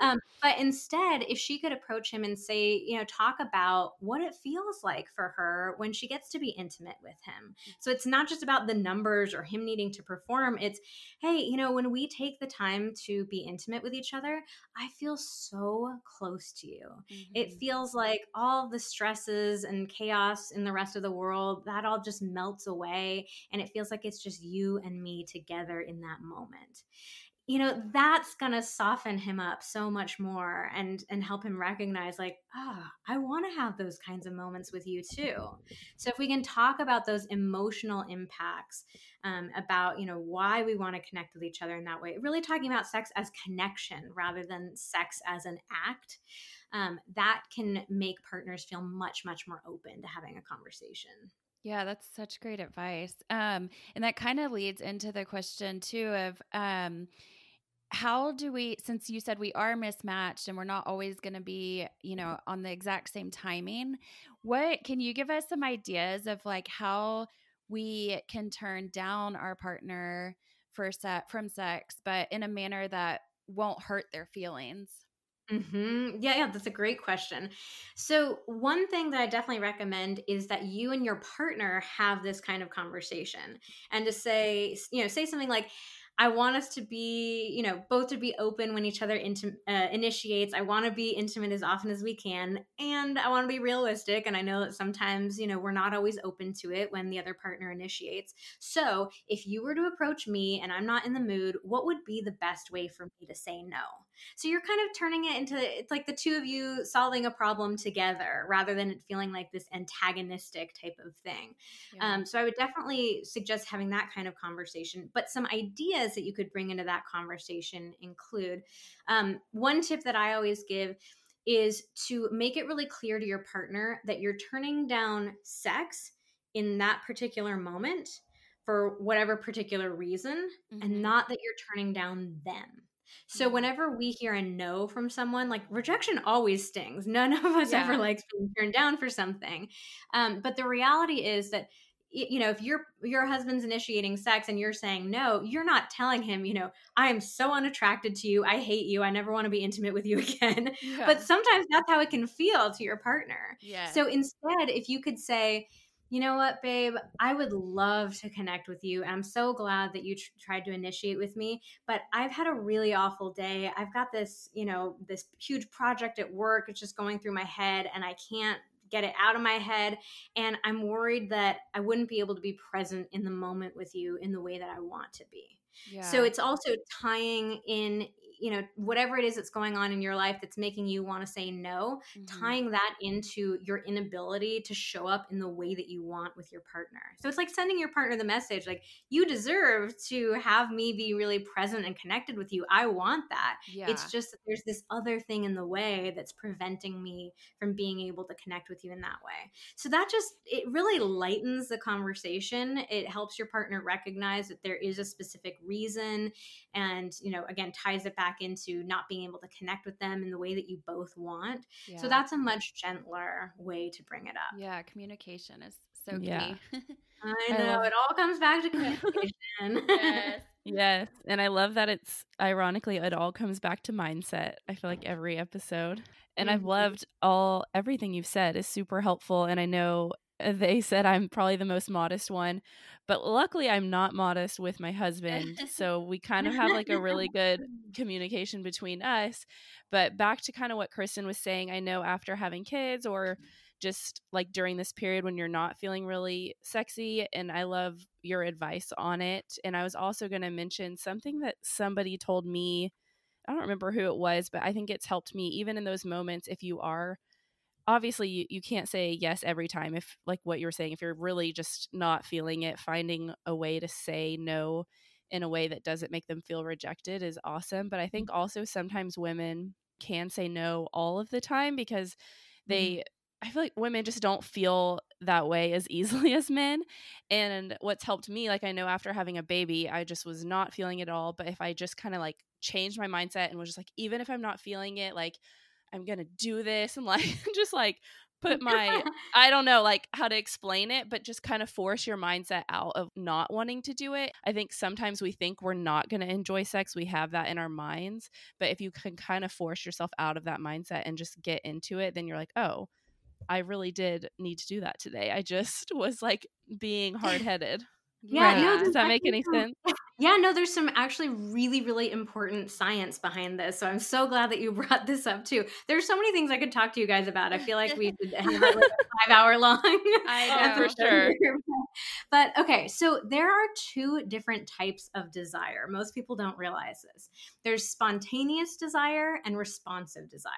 um, but instead, if she could approach him and say, you know, talk about what it feels like for her when she gets to be intimate with him. So it's not just about the numbers or him needing to perform. It's, hey, you know, when we take the time to be intimate with each other, I feel so close to you. Mm-hmm. It feels like all the stresses and chaos in the rest of the world, that all just melts away. And it feels like it's just you and me together in that moment you know that's to soften him up so much more and and help him recognize like ah oh, i want to have those kinds of moments with you too so if we can talk about those emotional impacts um, about you know why we want to connect with each other in that way really talking about sex as connection rather than sex as an act um, that can make partners feel much much more open to having a conversation yeah, that's such great advice. Um, and that kind of leads into the question too of um, how do we since you said we are mismatched and we're not always going to be you know on the exact same timing what can you give us some ideas of like how we can turn down our partner for set from sex but in a manner that won't hurt their feelings Mm-hmm. Yeah, yeah, that's a great question. So, one thing that I definitely recommend is that you and your partner have this kind of conversation and to say, you know, say something like, I want us to be, you know, both to be open when each other inti- uh, initiates. I want to be intimate as often as we can. And I want to be realistic. And I know that sometimes, you know, we're not always open to it when the other partner initiates. So if you were to approach me and I'm not in the mood, what would be the best way for me to say no? So you're kind of turning it into it's like the two of you solving a problem together rather than it feeling like this antagonistic type of thing. Yeah. Um, so I would definitely suggest having that kind of conversation. But some ideas that you could bring into that conversation include um, one tip that I always give is to make it really clear to your partner that you're turning down sex in that particular moment for whatever particular reason mm-hmm. and not that you're turning down them so whenever we hear a no from someone, like rejection always stings. None of us yeah. ever likes being turned down for something. Um, but the reality is that you know if your your husband's initiating sex and you're saying no you're not telling him you know i am so unattracted to you i hate you i never want to be intimate with you again yeah. but sometimes that's how it can feel to your partner yeah so instead if you could say you know what, babe? I would love to connect with you. And I'm so glad that you tr- tried to initiate with me. But I've had a really awful day. I've got this, you know, this huge project at work. It's just going through my head and I can't get it out of my head. And I'm worried that I wouldn't be able to be present in the moment with you in the way that I want to be. Yeah. So it's also tying in you know whatever it is that's going on in your life that's making you want to say no mm-hmm. tying that into your inability to show up in the way that you want with your partner. So it's like sending your partner the message like you deserve to have me be really present and connected with you. I want that. Yeah. it's just that there's this other thing in the way that's preventing me from being able to connect with you in that way. So that just it really lightens the conversation. It helps your partner recognize that there is a specific reason and you know again ties it back back into not being able to connect with them in the way that you both want. Yeah. So that's a much gentler way to bring it up. Yeah, communication is so key. Yeah. I know. I it all comes back to communication. yes. Yes. And I love that it's ironically, it all comes back to mindset. I feel like every episode. And mm-hmm. I've loved all everything you've said is super helpful. And I know Uh, they said I'm probably the most modest one, but luckily I'm not modest with my husband. so we kind of have like a really good communication between us. But back to kind of what Kristen was saying, I know after having kids or just like during this period when you're not feeling really sexy, and I love your advice on it. And I was also going to mention something that somebody told me. I don't remember who it was, but I think it's helped me even in those moments if you are obviously you, you can't say yes every time if like what you were saying if you're really just not feeling it finding a way to say no in a way that doesn't make them feel rejected is awesome but i think mm-hmm. also sometimes women can say no all of the time because they mm-hmm. i feel like women just don't feel that way as easily as men and what's helped me like i know after having a baby i just was not feeling it all but if i just kind of like changed my mindset and was just like even if i'm not feeling it like I'm gonna do this and like just like put my I don't know like how to explain it, but just kind of force your mindset out of not wanting to do it. I think sometimes we think we're not going to enjoy sex. We have that in our minds, but if you can kind of force yourself out of that mindset and just get into it, then you're like, "Oh, I really did need to do that today. I just was like being hard-headed." Yeah, right. no, does that make any sense? Yeah, no, there's some actually really, really important science behind this. So I'm so glad that you brought this up too. There's so many things I could talk to you guys about. I feel like we could have like a five hour long. I know for sure. But okay, so there are two different types of desire. Most people don't realize this. There's spontaneous desire and responsive desire.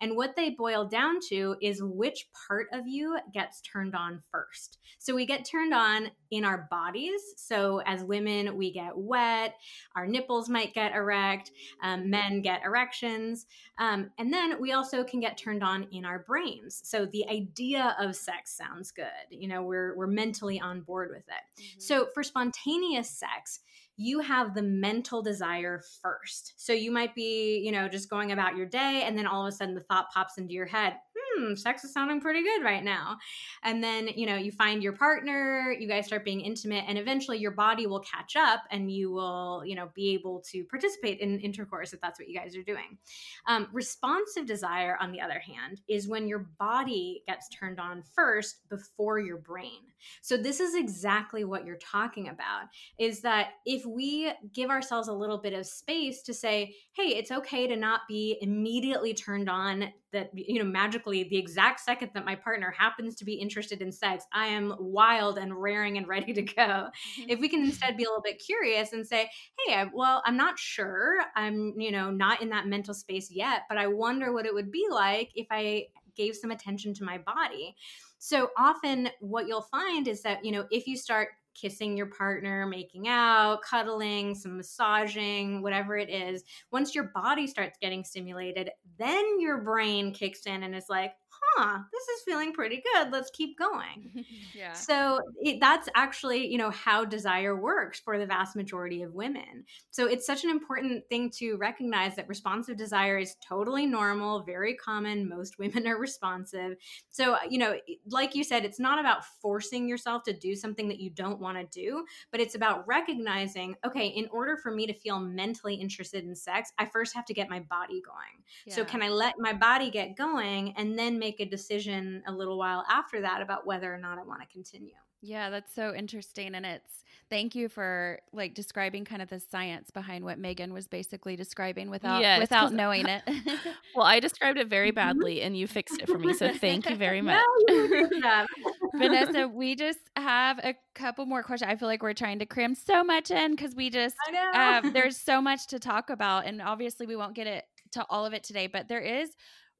And what they boil down to is which part of you gets turned on first. So we get turned on in our bodies. So as women, we get wet, our nipples might get erect, um, men get erections. Um, and then we also can get turned on in our brains. So the idea of sex sounds good. You know, we're, we're mentally on board with it. Mm-hmm. So for spontaneous sex, you have the mental desire first. So you might be, you know, just going about your day and then all of a sudden the thought pops into your head, hmm, sex is sounding pretty good right now. And then, you know, you find your partner, you guys start being intimate, and eventually your body will catch up and you will, you know, be able to participate in intercourse if that's what you guys are doing. Um, responsive desire, on the other hand, is when your body gets turned on first before your brain. So this is exactly what you're talking about is that if we give ourselves a little bit of space to say, hey, it's okay to not be immediately turned on that you know magically the exact second that my partner happens to be interested in sex i am wild and raring and ready to go. Mm-hmm. if we can instead be a little bit curious and say hey I, well i'm not sure. I'm you know not in that mental space yet but i wonder what it would be like if i gave some attention to my body. So often what you'll find is that you know if you start kissing your partner, making out, cuddling, some massaging, whatever it is, once your body starts getting stimulated, then your brain kicks in and is like, huh, this is feeling pretty good. Let's keep going. yeah. So it, that's actually, you know, how desire works for the vast majority of women. So it's such an important thing to recognize that responsive desire is totally normal, very common. Most women are responsive. So, you know, like you said, it's not about forcing yourself to do something that you don't want to do, but it's about recognizing, okay, in order for me to feel mentally interested in sex, I first have to get my body going. Yeah. So can I let my body get going and then make a decision a little while after that about whether or not I want to continue. Yeah, that's so interesting. And it's thank you for like describing kind of the science behind what Megan was basically describing without yes, without knowing it. well, I described it very mm-hmm. badly and you fixed it for me. So thank you very much. Vanessa, we just have a couple more questions. I feel like we're trying to cram so much in because we just uh, there's so much to talk about, and obviously we won't get it to all of it today. But there is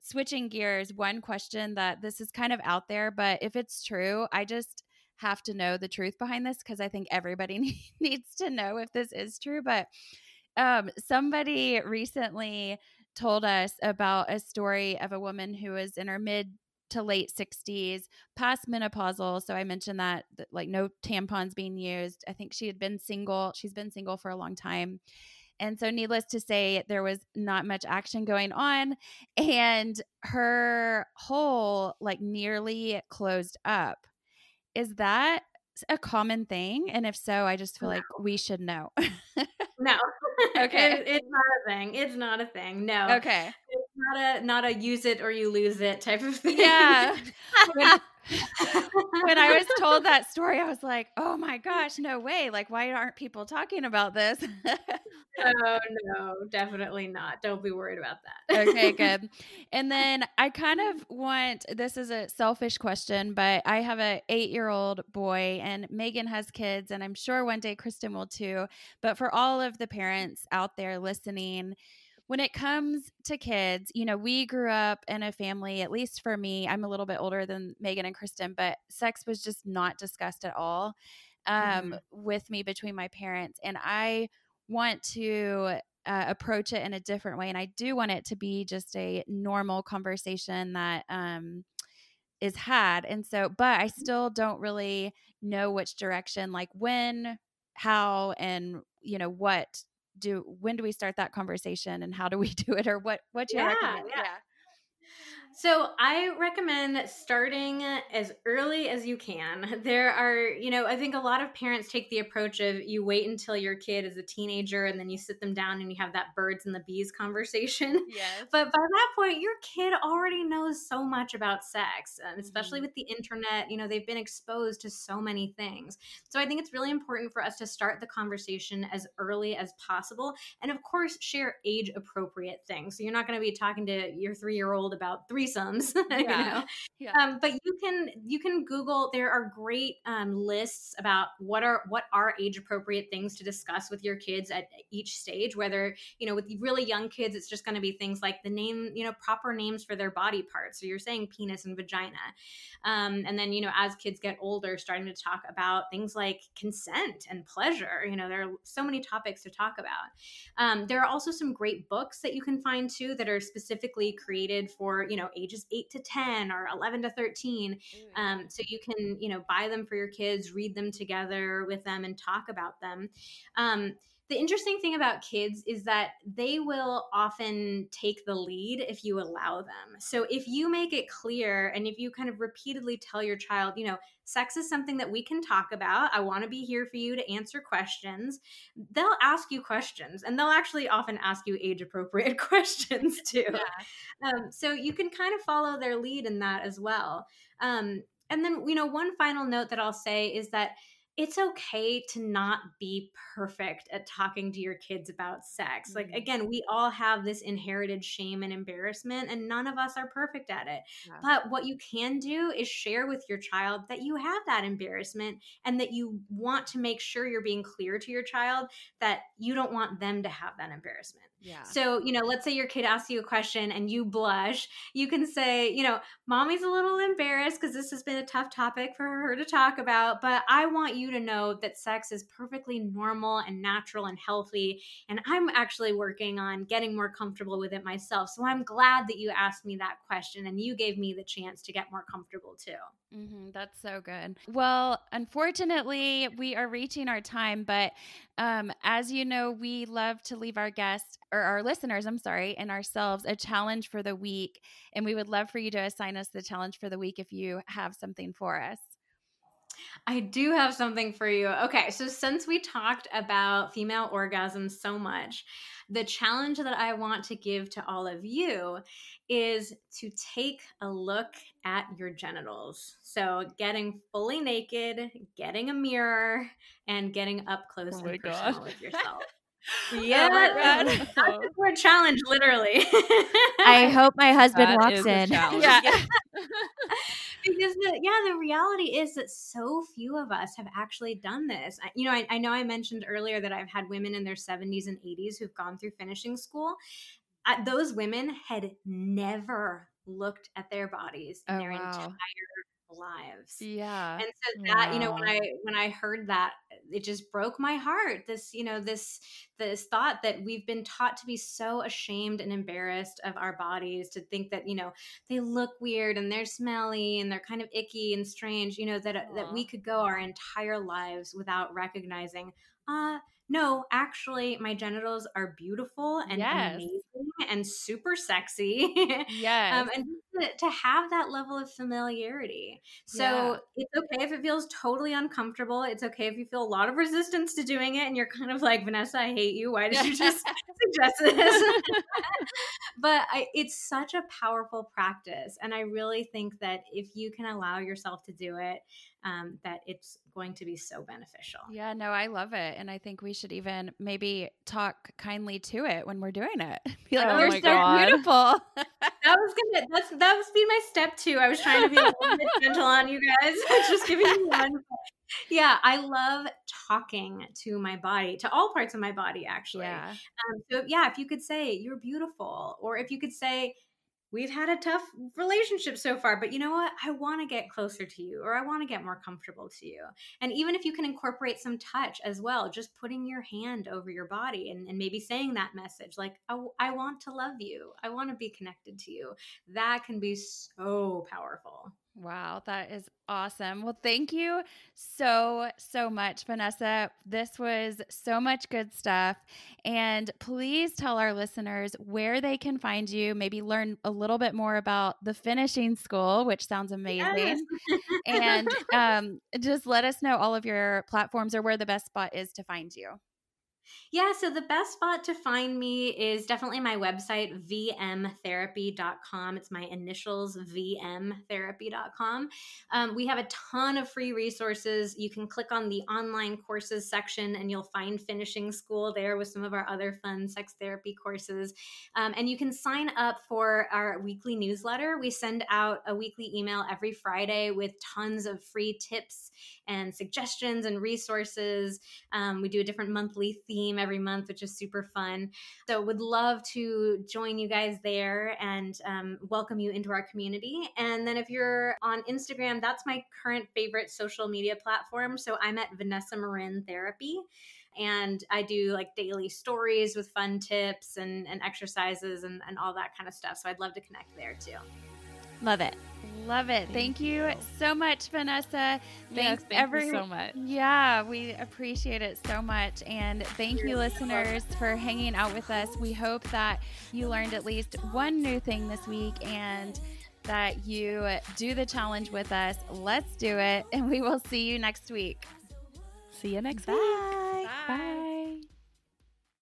switching gears, one question that this is kind of out there, but if it's true, I just have to know the truth behind this because I think everybody needs to know if this is true. But um, somebody recently told us about a story of a woman who was in her mid to late 60s, past menopausal. So I mentioned that, that, like no tampons being used. I think she had been single. She's been single for a long time. And so, needless to say, there was not much action going on. And her hole, like, nearly closed up. Is that a common thing? And if so, I just feel no. like we should know. no. Okay. It, it's not a thing. It's not a thing. No. Okay. It's not a not a use it or you lose it type of thing. Yeah. when I was told that story, I was like, oh my gosh, no way. Like, why aren't people talking about this? oh, no, definitely not. Don't be worried about that. okay, good. And then I kind of want this is a selfish question, but I have a eight year old boy, and Megan has kids, and I'm sure one day Kristen will too. But for all of the parents out there listening, when it comes to kids, you know, we grew up in a family, at least for me, I'm a little bit older than Megan and Kristen, but sex was just not discussed at all um, mm-hmm. with me between my parents. And I want to uh, approach it in a different way. And I do want it to be just a normal conversation that, um, is had. And so, but I still don't really know which direction, like when, how, and, you know, what do when do we start that conversation and how do we do it or what what do you yeah, recommend yeah. yeah. So I recommend starting as early as you can. There are, you know, I think a lot of parents take the approach of you wait until your kid is a teenager and then you sit them down and you have that birds and the bees conversation. Yes. But by that point, your kid already knows so much about sex, especially mm-hmm. with the internet, you know, they've been exposed to so many things. So I think it's really important for us to start the conversation as early as possible. And of course, share age appropriate things. So you're not going to be talking to your three year old about three threesomes yeah. you know yeah. Um, but you can you can google there are great um, lists about what are what are age appropriate things to discuss with your kids at each stage whether you know with really young kids it's just going to be things like the name you know proper names for their body parts so you're saying penis and vagina um, and then you know as kids get older starting to talk about things like consent and pleasure you know there are so many topics to talk about um, there are also some great books that you can find too that are specifically created for you know ages 8 to 10 or 11 to 13 um, so you can you know buy them for your kids read them together with them and talk about them. Um, the interesting thing about kids is that they will often take the lead if you allow them. So if you make it clear and if you kind of repeatedly tell your child, you know, sex is something that we can talk about. I want to be here for you to answer questions. They'll ask you questions and they'll actually often ask you age appropriate questions too. Yeah. Um, so you can kind of follow their lead in that as well. Um, and then, you know, one final note that I'll say is that it's okay to not be perfect at talking to your kids about sex. Mm-hmm. Like, again, we all have this inherited shame and embarrassment, and none of us are perfect at it. Yeah. But what you can do is share with your child that you have that embarrassment and that you want to make sure you're being clear to your child that you don't want them to have that embarrassment. So, you know, let's say your kid asks you a question and you blush. You can say, you know, mommy's a little embarrassed because this has been a tough topic for her to talk about, but I want you to know that sex is perfectly normal and natural and healthy. And I'm actually working on getting more comfortable with it myself. So I'm glad that you asked me that question and you gave me the chance to get more comfortable too. Mm-hmm, that's so good. Well, unfortunately, we are reaching our time, but um, as you know, we love to leave our guests or our listeners, I'm sorry, and ourselves a challenge for the week. And we would love for you to assign us the challenge for the week if you have something for us. I do have something for you. Okay, so since we talked about female orgasms so much, the challenge that I want to give to all of you is to take a look at your genitals. So, getting fully naked, getting a mirror, and getting up close oh and personal God. with yourself. Yeah, oh that's for a challenge, literally. I hope my husband that walks in. Yeah. Because the, yeah, the reality is that so few of us have actually done this. I, you know, I, I know I mentioned earlier that I've had women in their 70s and 80s who've gone through finishing school. Uh, those women had never looked at their bodies in oh, their wow. entire lives. Yeah. And so that, wow. you know, when I when I heard that, it just broke my heart. This, you know, this this thought that we've been taught to be so ashamed and embarrassed of our bodies, to think that, you know, they look weird and they're smelly and they're kind of icky and strange, you know, that Aww. that we could go our entire lives without recognizing, uh, no, actually, my genitals are beautiful and yes. amazing and super sexy. Yes. um, and to, to, have that level of familiarity. So yeah. it's okay if it feels totally uncomfortable. It's okay if you feel a lot of resistance to doing it and you're kind of like, Vanessa, I hate you. Why did you just suggest this? but I, it's such a powerful practice. And I really think that if you can allow yourself to do it, um, that it's going to be so beneficial. Yeah, no, I love it. And I think we should even maybe talk kindly to it when we're doing it. Be like, oh you're so God. beautiful. that was gonna that's that was be my step two. I was trying to be a little bit gentle on you guys. just giving you one. Yeah, I love talking to my body, to all parts of my body, actually. Yeah. Um, so yeah, if you could say you're beautiful, or if you could say we've had a tough relationship so far, but you know what? I want to get closer to you or I want to get more comfortable to you. And even if you can incorporate some touch as well, just putting your hand over your body and, and maybe saying that message like, I, I want to love you, I want to be connected to you, that can be so powerful. Wow, that is awesome. Well, thank you so, so much, Vanessa. This was so much good stuff. And please tell our listeners where they can find you, maybe learn a little bit more about the finishing school, which sounds amazing. Yes. and um, just let us know all of your platforms or where the best spot is to find you. Yeah, so the best spot to find me is definitely my website, vmtherapy.com. It's my initials, vmtherapy.com. Um, we have a ton of free resources. You can click on the online courses section and you'll find finishing school there with some of our other fun sex therapy courses. Um, and you can sign up for our weekly newsletter. We send out a weekly email every Friday with tons of free tips and suggestions and resources. Um, we do a different monthly theme every month, which is super fun. So, would love to join you guys there and um, welcome you into our community. And then, if you're on Instagram, that's my current favorite social media platform. So, I'm at Vanessa Marin Therapy and I do like daily stories with fun tips and, and exercises and, and all that kind of stuff. So I'd love to connect there too. Love it. Love it. Thank, you, so much, Vanessa. Thanks Thanks thank every- you so much. Yeah, we appreciate it so much. And thank you, listeners, for hanging out with us. We hope that you learned at least one new thing this week and that you do the challenge with us. Let's do it. And we will see you next week. See you next Bye. week. Bye. Bye.